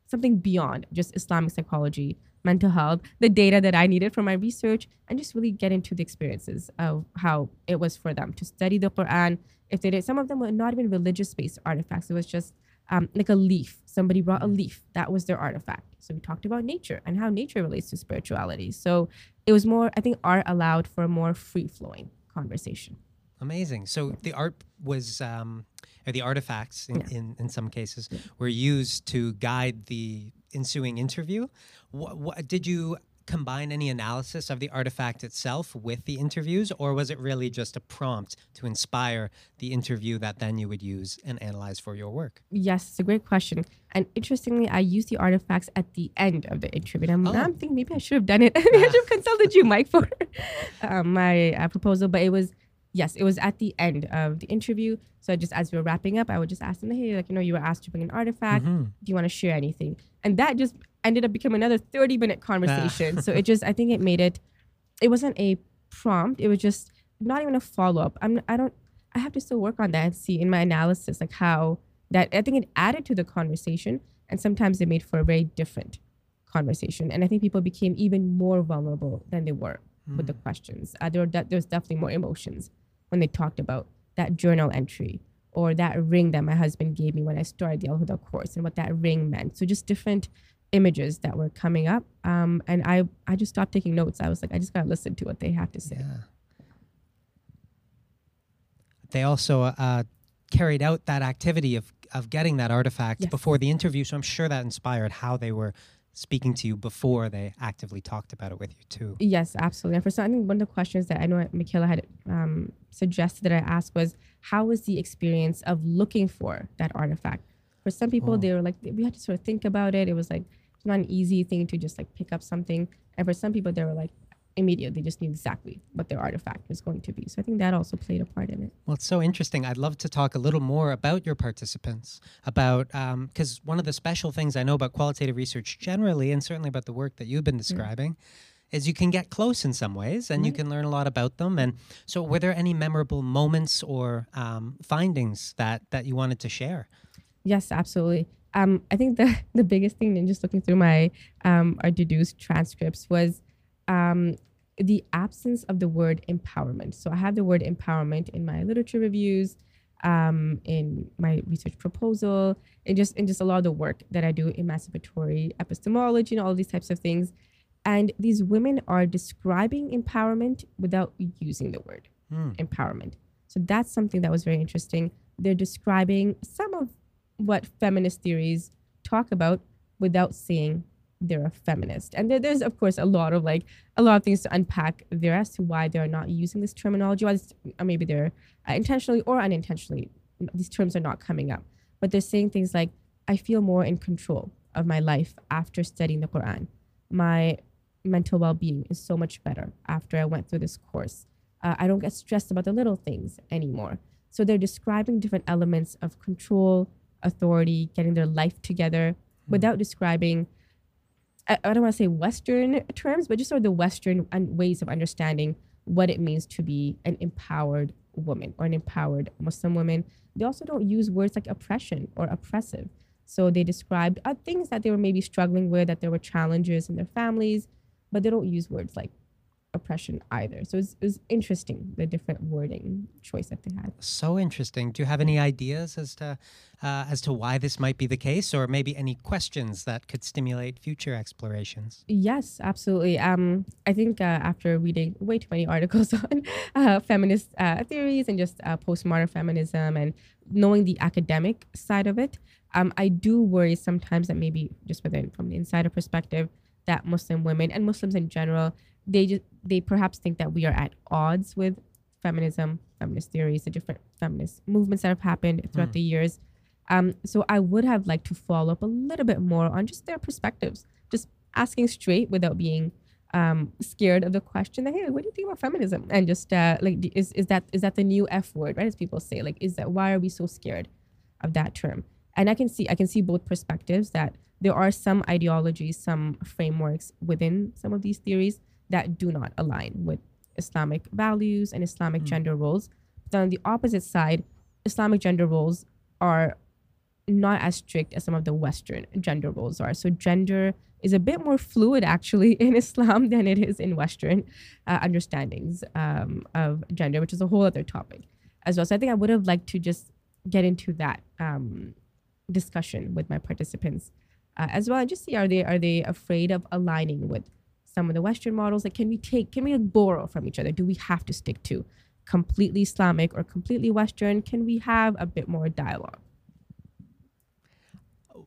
something beyond just islamic psychology mental health the data that i needed for my research and just really get into the experiences of how it was for them to study the quran if they did some of them were not even religious based artifacts it was just um, like a leaf. Somebody brought a leaf. That was their artifact. So we talked about nature and how nature relates to spirituality. So it was more, I think art allowed for a more free flowing conversation. Amazing. So the art was, um, or the artifacts in, yeah. in, in, some cases, were used to guide the ensuing interview. What, what, did you combine any analysis of the artifact itself with the interviews, or was it really just a prompt to inspire the interview that then you would use and analyze for your work? Yes, it's a great question. And interestingly, I used the artifacts at the end of the interview. And I'm, oh. I'm thinking maybe I should have done it. I should have consulted you, Mike, for um, my uh, proposal, but it was yes, it was at the end of the interview. So just as we were wrapping up, I would just ask them, hey, like, you know, you were asked to bring an artifact. Mm-hmm. Do you want to share anything? And that just ended up becoming another 30 minute conversation. so it just, I think it made it, it wasn't a prompt. It was just not even a follow up. I'm, I don't, I have to still work on that and see in my analysis, like how that, I think it added to the conversation. And sometimes it made for a very different conversation. And I think people became even more vulnerable than they were mm. with the hmm. questions. Uh, there, were de- there was definitely more emotions when they talked about that journal entry or that ring that my husband gave me when I started the Al Huda course and what that ring meant. So just different images that were coming up. Um, and I, I just stopped taking notes. I was like, I just gotta listen to what they have to say. Yeah. They also uh, carried out that activity of of getting that artifact yes. before the interview. So I'm sure that inspired how they were speaking to you before they actively talked about it with you too. Yes, absolutely. And for some, I think one of the questions that I know Michaela had um, suggested that I ask was, how was the experience of looking for that artifact? For some people, oh. they were like, we had to sort of think about it. It was like it's not an easy thing to just like pick up something. And for some people, they were like, immediate. They just knew exactly what their artifact was going to be. So I think that also played a part in it. Well, it's so interesting. I'd love to talk a little more about your participants, about because um, one of the special things I know about qualitative research generally, and certainly about the work that you've been describing. Mm. Is you can get close in some ways, and you can learn a lot about them. And so, were there any memorable moments or um, findings that that you wanted to share? Yes, absolutely. Um, I think the the biggest thing in just looking through my um, our Dedoose transcripts was um, the absence of the word empowerment. So I have the word empowerment in my literature reviews, um, in my research proposal, and just in just a lot of the work that I do, emancipatory epistemology, and all these types of things. And these women are describing empowerment without using the word mm. empowerment. So that's something that was very interesting. they're describing some of what feminist theories talk about without saying they're a feminist. And there, there's of course a lot of like a lot of things to unpack there as to why they're not using this terminology. Or maybe they're uh, intentionally or unintentionally these terms are not coming up. But they're saying things like, "I feel more in control of my life after studying the Quran. My mental well-being is so much better after I went through this course. Uh, I don't get stressed about the little things anymore." So they're describing different elements of control, authority, getting their life together, mm. without describing I, don't want to say Western terms, but just sort of the Western ways of understanding what it means to be an empowered woman or an empowered Muslim woman. They also don't use words like oppression or oppressive. So they described uh, things that they were maybe struggling with, that there were challenges in their families, but they don't use words like oppression either. So it's, it's interesting the different wording choice that they had. So interesting. Do you have any ideas as to uh, as to why this might be the case, or maybe any questions that could stimulate future explorations? Yes, absolutely. Um, I think uh, after reading way too many articles on uh, feminist uh, theories and just uh, postmodern feminism and knowing the academic side of it, um, I do worry sometimes that maybe just within from the insider perspective that Muslim women and Muslims in general they just they perhaps think that we are at odds with feminism, feminist theories, the different feminist movements that have happened throughout mm. the years. Um, so I would have liked to follow up a little bit more on just their perspectives, just asking straight without being um, scared of the question that hey, what do you think about feminism? And just uh, like, is is that is that the new F word, right? As people say, like, is that why are we so scared of that term? And I can see I can see both perspectives that there are some ideologies, some frameworks within some of these theories that do not align with Islamic values and Islamic mm. gender roles. But on the opposite side, Islamic gender roles are not as strict as some of the Western gender roles are. So gender is a bit more fluid actually in Islam than it is in Western uh, understandings um, of gender, which is a whole other topic as well. So I think I would have liked to just get into that um, discussion with my participants uh, as well, and just see are they are they afraid of aligning with some of the Western models? Like, can we take, can we like borrow from each other? Do we have to stick to completely Islamic or completely Western? Can we have a bit more dialogue?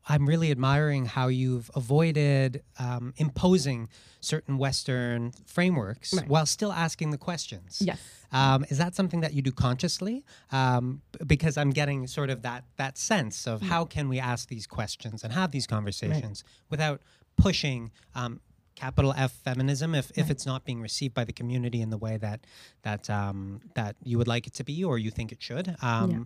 I'm really admiring how you've avoided um, imposing certain Western frameworks right. while still asking the questions. Yes. Um, is that something that you do consciously? Um, because I'm getting sort of that that sense of how can we ask these questions and have these conversations right. without pushing um, capital F feminism if, if it's not being received by the community in the way that that um, that you would like it to be or you think it should. Um, yeah.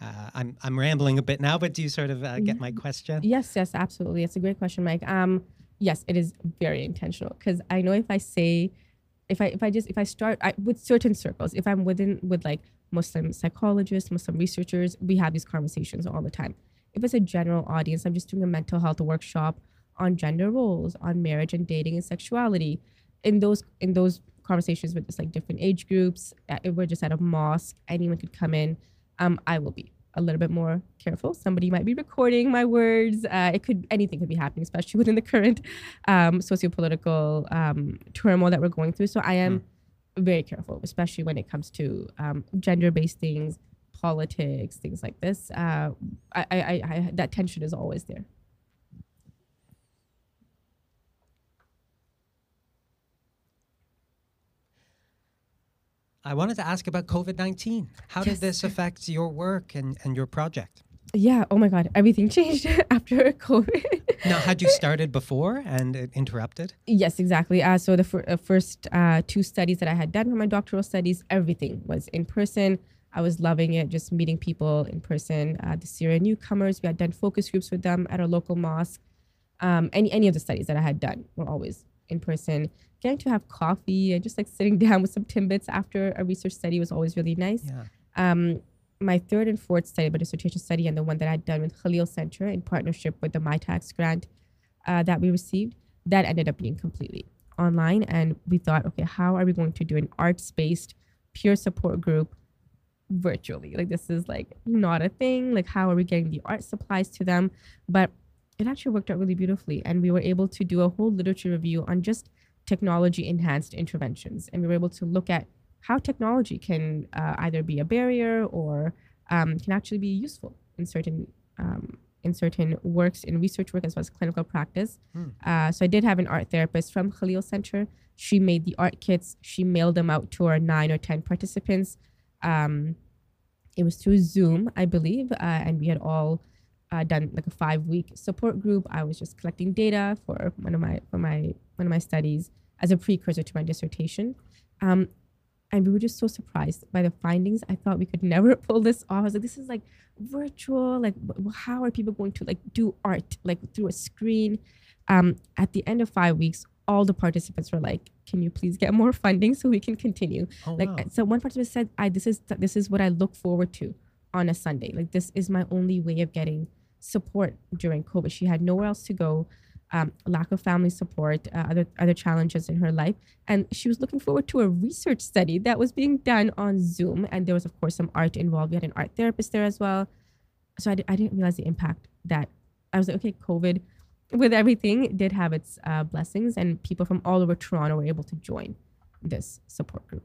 Uh, I'm I'm rambling a bit now, but do you sort of uh, get my question? Yes, yes, absolutely. It's a great question, Mike. Um, yes, it is very intentional because I know if I say, if I if I just if I start I, with certain circles, if I'm within with like Muslim psychologists, Muslim researchers, we have these conversations all the time. If it's a general audience, I'm just doing a mental health workshop on gender roles, on marriage and dating and sexuality. In those in those conversations with just like different age groups, uh, we're just at a mosque, anyone could come in. Um, I will be a little bit more careful. Somebody might be recording my words. Uh, it could anything could be happening, especially within the current um, socio-political um, turmoil that we're going through. So I am mm. very careful, especially when it comes to um, gender-based things, politics, things like this. Uh, I, I, I, that tension is always there. I wanted to ask about COVID 19. How yes. did this affect your work and, and your project? Yeah, oh my God, everything changed after COVID. now, had you started before and it interrupted? Yes, exactly. Uh, so, the fir- uh, first uh, two studies that I had done for my doctoral studies, everything was in person. I was loving it, just meeting people in person. Uh, the Syrian newcomers, we had done focus groups with them at a local mosque. Um, any any of the studies that I had done were always in person getting to have coffee and just like sitting down with some timbits after a research study was always really nice. Yeah. Um, my third and fourth study, my dissertation study, and the one that I'd done with Khalil Center in partnership with the Mitacs grant uh, that we received, that ended up being completely online. And we thought, okay, how are we going to do an arts based peer support group virtually? Like, this is like not a thing. Like, how are we getting the art supplies to them? But it actually worked out really beautifully. And we were able to do a whole literature review on just technology enhanced interventions. And we were able to look at how technology can uh, either be a barrier or um, can actually be useful in certain um, in certain works in research work as well as clinical practice. Hmm. Uh, so I did have an art therapist from Khalil Center. She made the art kits. She mailed them out to our nine or ten participants. Um, it was through Zoom, I believe, uh, and we had all uh, done like a five week support group. I was just collecting data for one of my for my one of my studies as a precursor to my dissertation. Um, and we were just so surprised by the findings. I thought we could never pull this off. I was like, this is like virtual. Like, how are people going to like do art like through a screen? Um, at the end of five weeks, all the participants were like, "Can you please get more funding so we can continue?" Oh, like, wow. so one participant said, "I this is this is what I look forward to on a Sunday. Like, this is my only way of getting support during COVID. She had nowhere else to go." Um, lack of family support, uh, other other challenges in her life, and she was looking forward to a research study that was being done on Zoom. And there was, of course, some art involved. We had an art therapist there as well. So I, didn't realize the impact that I was like, okay, COVID, with everything, did have its uh, blessings, and people from all over Toronto were able to join this support group.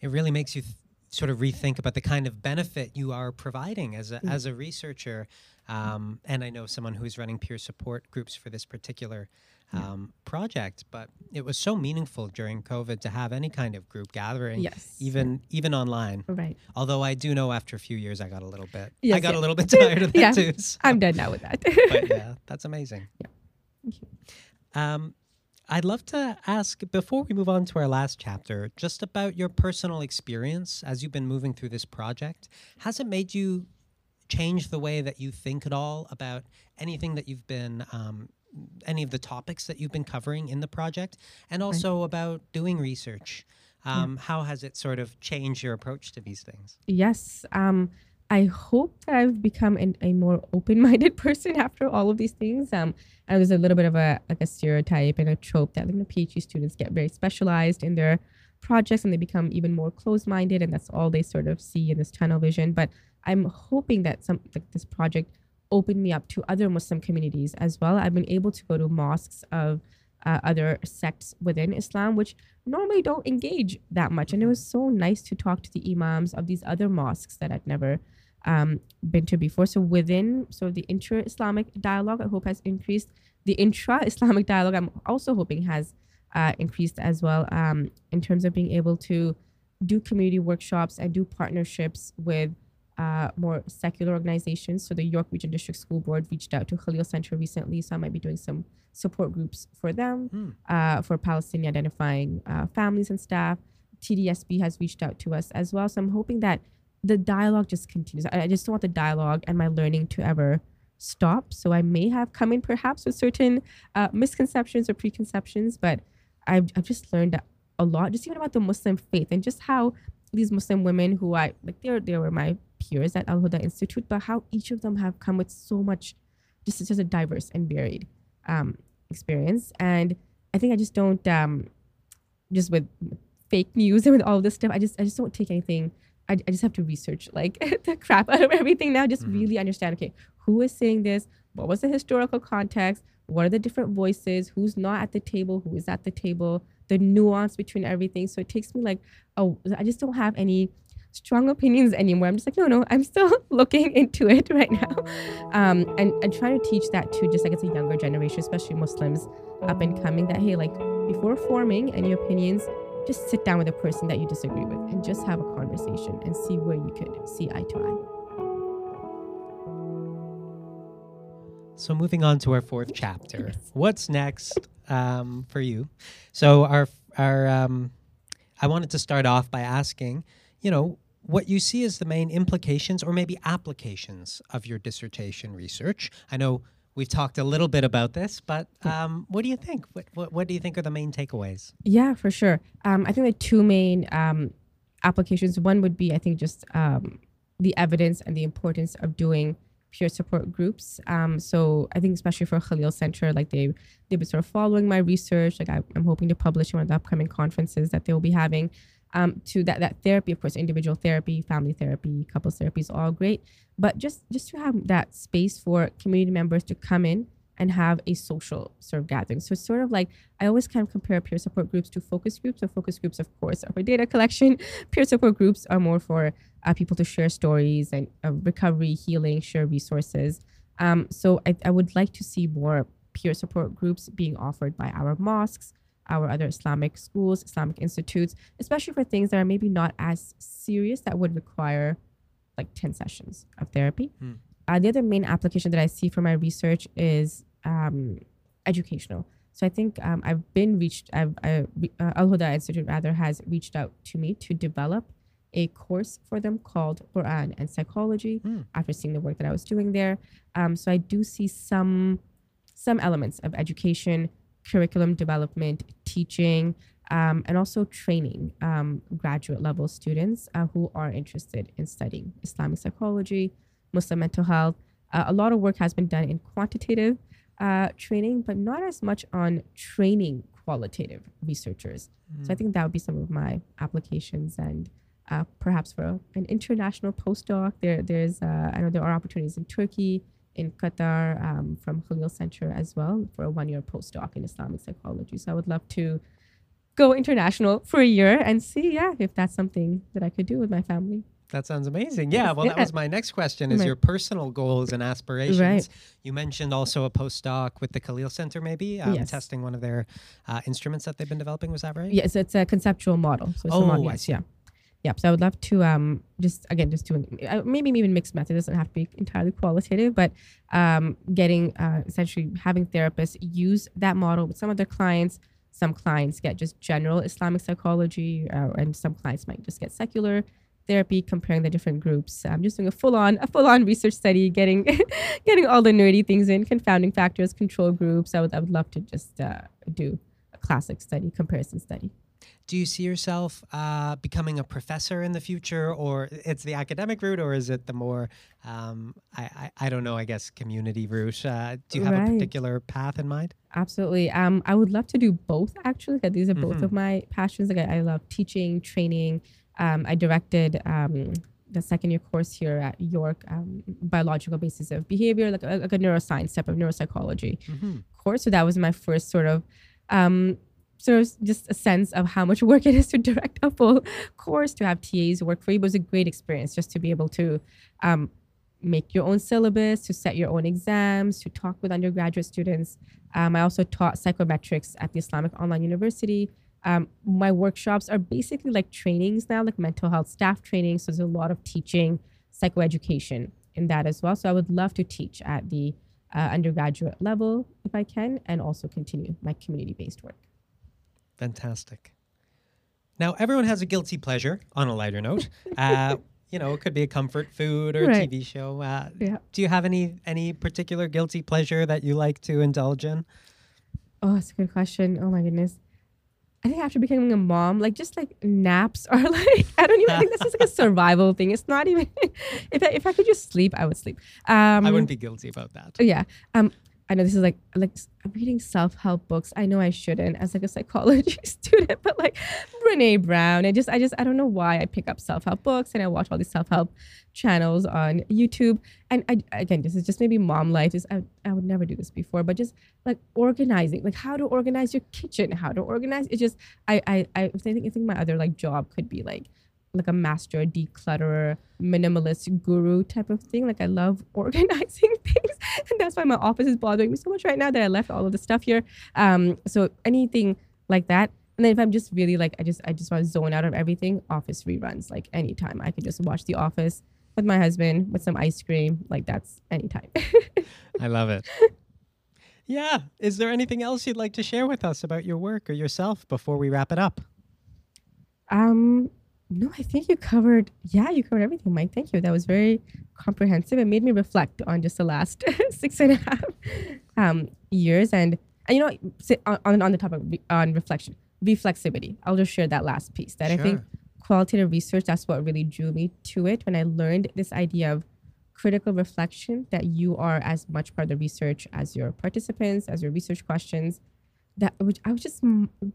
it really makes you th- sort of rethink about the kind of benefit you are providing as a, Mm. as a researcher. Um, and I know someone who's running peer support groups for this particular um, project, but it was so meaningful during COVID to have any kind of group gathering, Yes. even even online. Right. Although I do know after a few years, I got a little bit, I got yeah. a little bit tired of that Yeah. too. so- I'm done now with that. but yeah, that's amazing. Yeah. Thank you. Um, I'd love to ask before we move on to our last chapter, just about your personal experience as you've been moving through this project. Has it made you change the way that you think at all about anything that you've been, um, any of the topics that you've been covering in the project, and also about doing research? Um, How has it sort of changed your approach to these things? Yes. Um, I hope that I've become an, a more open-minded person after all of these things. Um, and there's a little bit of a like a stereotype and a trope that like, know, PhD students get very specialized in their projects and they become even more closed-minded, and that's all they sort of see in this tunnel vision. But I'm hoping that some like this project opened me up to other Muslim communities as well. I've been able to go to mosques of uh, other sects within Islam, which normally don't engage that much. And it was so nice to talk to the imams of these other mosques that I'd never um, been to before. So within so the intra-Islamic dialogue, I hope has increased. The intra-Islamic dialogue, I'm also hoping has uh, increased as well um, in terms of being able to do community workshops and do partnerships with uh, more secular organizations. So the York Region District School Board reached out to Khalil Center recently, so I might be doing some support groups for them Hmm. uh, for Palestinian identifying uh, families and staff. TDSB has reached out to us as well. So I'm hoping that the dialogue just continues. I, I just don't want the dialogue and my learning to ever stop. So I may have come in perhaps with certain uh, misconceptions or preconceptions, but I've, I've just learned a lot, just even about the Muslim faith and just how these Muslim women who I like, they they were my peers at Al Huda Institute, but how each of them have come with so much, just such a diverse and varied um, experience. And I think I just don't, um, just with fake news and with all this stuff, I just I just don't take anything. I, I just have to research like the crap out of everything now. Just Mhm. really understand. Okay, who is saying this? What was the historical context? What are the different voices? Who's not at the table? Who is at the table? The nuance between everything. So it takes me like, oh, I just don't have any strong opinions anymore. I'm just like, no, no, I'm still looking into it right now. Um, and, and trying to teach that to just like it's a younger generation, especially Muslims up and coming, that hey, like before forming any opinions, just sit down with a person that you disagree with and just have a conversation and see where you could see eye to eye. So moving on to our fourth chapter, Yes. what's next um, for you? So our our um, I wanted to start off by asking, you know, what you see as the main implications or maybe applications of your dissertation research. I know we've talked a little bit about this, but um, what do you think? What, what what do you think are the main takeaways? Yeah, for sure. Um, I think the two main um, applications. One would be, I think, just um, the evidence and the importance of doing peer support groups. Um, so I think, especially for Khalil Center, like they they've been sort of following my research. Like I, I'm hoping to publish in one of the upcoming conferences that they will be having. Um, to that that therapy, of course, individual therapy, family therapy, couples therapy is all great, but just just to have that space for community members to come in and have a social sort of gathering. So it's sort of like I always kind of compare peer support groups to focus groups. So focus groups, of course, are for data collection. Peer support groups are more for uh, people to share stories and uh, recovery, healing, share resources. Um, so I, I would like to see more peer support groups being offered by our mosques, our other Islamic schools, Islamic institutes, especially for things that are maybe not as serious that would require like 10 sessions of therapy. Hmm. Uh, the other main application that I see for my research is um, educational. So I think um, I've been reached, I've, I, uh, Al Huda Institute rather has reached out to me to develop a course for them called Quran and Psychology Hmm. after seeing the work that I was doing there. Um, so I do see some some elements of education, curriculum development, teaching, um, and also training um, graduate level students uh, who are interested in studying Islamic psychology, Muslim mental health. Uh, a lot of work has been done in quantitative uh, training, but not as much on training qualitative researchers. So I think that would be some of my applications and uh, perhaps for an international postdoc. There, there's uh, I know there are opportunities in Turkey, in Qatar, um, from Khalil Center as well for a one-year postdoc in Islamic psychology. So I would love to go international for a year and see, yeah, if that's something that I could do with my family. That sounds amazing. Yeah, well, that was my next question: is Right. your personal goals and aspirations? Right. You mentioned also a postdoc with the Khalil Center, maybe um, Yes. testing one of their uh, instruments that they've been developing. Was that right? Yes, it's a conceptual model. So it's a Oh, model, yes, yeah. Yeah, so I would love to um, just again just doing uh, maybe even mixed method doesn't have to be entirely qualitative, but um, getting uh, essentially having therapists use that model with some of their clients. Some clients get just general Islamic psychology, uh, and some clients might just get secular therapy. Comparing the different groups, I'm just doing a full on a full on research study, getting getting all the nerdy things in, confounding factors, control groups. I would I would love to just uh, do a classic study, comparison study. Do you see yourself uh, becoming a professor in the future, or it's the academic route, or is it the more, um, I, I, I don't know, I guess, community route? Uh, do you have a particular path in mind? Absolutely. Um, I would love to do both actually. these are both Mhm. of my passions. Like I, I love teaching, training. Um, I directed um, the second year course here at York, um, biological basis of behavior, like a, like a neuroscience type of neuropsychology Mm-hmm. course. So that was my first sort of um, sort of just a sense of how much work it is to direct a full course, to have TAs work for you. It was a great experience just to be able to um, make your own syllabus, to set your own exams, to talk with undergraduate students. Um, I also taught psychometrics at the Islamic Online University. Um, my workshops are basically like trainings now, like mental health staff training. So there's a lot of teaching psychoeducation in that as well. So I would love to teach at the uh, undergraduate level if I can, and also continue my community based work. Fantastic. Now, everyone has a guilty pleasure on a lighter note. Uh, you know, it could be a comfort food or a Right. TV show. Uh, Yeah. Do you have any any particular guilty pleasure that you like to indulge in? Oh, that's a good question. Oh my goodness. I think after becoming a mom, like just like naps are like I don't even think this is like a survival thing. It's not even if I, if I could just sleep, I would sleep. Um, I wouldn't be guilty about that. yeah. Um, I know this is like like I'm reading self help books. I know I shouldn't as like a psychology student, but like Brene Brown. I just I just I don't know why I pick up self help books and I watch all these self help channels on YouTube. And I again, this is just maybe mom life. Is I I would never do this before, but just like organizing, like how to organize your kitchen, how to organize. It's just I I I think I think my other like job could be like like a master declutterer, minimalist guru type of thing. Like I love organizing things, and that's why my office is bothering me so much right now that I left all of the stuff here. Um, so anything like that. And then if I'm just really like I just I just want to zone out of everything, office reruns like anytime. I could just watch The Office with my husband with some ice cream. Like that's anytime. I love it. Yeah. Is there anything else you'd like to share with us about your work or yourself before we wrap it up? Um, no, I think you covered. Yeah, you covered everything, Mike. Thank you. That was very comprehensive. It made me reflect on just the last six and a half um, years, and and you know, on on on the topic on reflection, reflexivity. I'll just share that last piece. That I think qualitative research. That's what really drew me to it when I learned this idea of critical reflection. That you are as much part of the research as your participants, as your research questions. That which I was just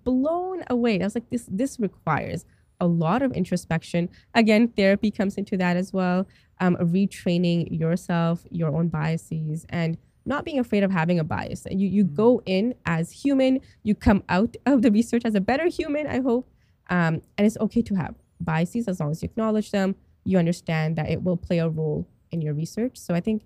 blown away. I was like, this this requires a lot of introspection. Again, therapy comes into that as well. Um, retraining yourself, your own biases, and not being afraid of having a bias. You you go in as human. You come out of the research as a better human. I hope. Um, and it's okay to have biases as long as you acknowledge them. you understand that it will play a role in your research. So I think,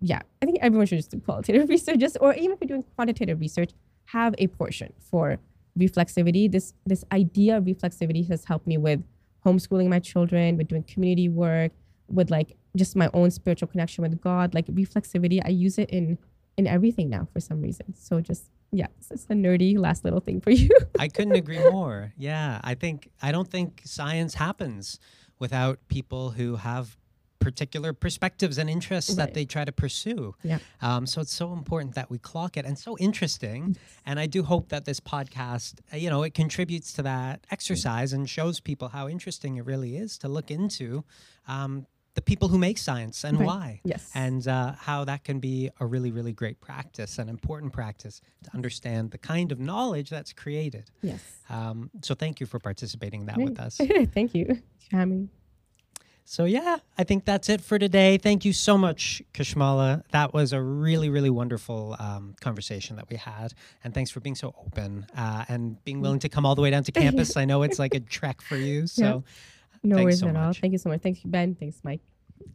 yeah, I think everyone should just do qualitative research, just or even if you're doing quantitative research, have a portion for reflexivity. This this idea of reflexivity has helped me with homeschooling my children, with doing community work, with like just my own spiritual connection with God. Like reflexivity, I use it in in everything now for some reason. So just yeah, it's a nerdy last little thing for you. I couldn't agree more. Yeah, I think I don't think science happens without people who have particular perspectives and interests that they try to pursue. Yeah. Um, so it's so important that we clock it and so interesting. And I do hope that this podcast, uh, you know, it contributes to that exercise and shows people how interesting it really is to look into um, the people who make science and Right. why. Yes. And uh, how that can be a really, really great practice, an important practice to understand the kind of knowledge that's created. yes. Um, so thank you for participating in that with us. Thank you for having me. So yeah, I think that's it for today. Thank you so much, Kashmala. That was a really, really wonderful um, conversation that we had, and thanks for being so open uh, and being willing to come all the way down to campus. I know it's like a trek for you, so No worries so at all. much. Thank you so much. Thank you, Ben. Thanks, Mike.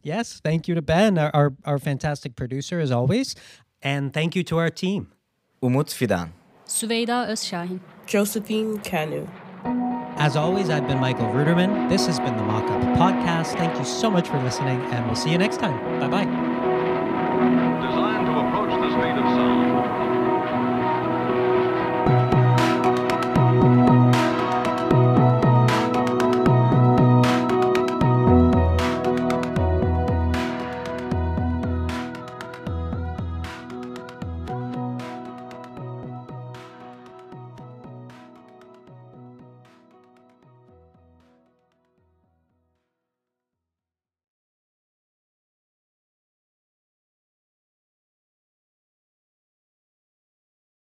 yes, thank you to Ben, our, our our fantastic producer as always, and thank you to our team. Umut Fidan. Süveyda Özşahin. Josephine Kanu. As always, I've been Michael Ruderman. This has been the MaCH-Up Podcast. Thank you so much for listening, and we'll see you next time. Bye bye.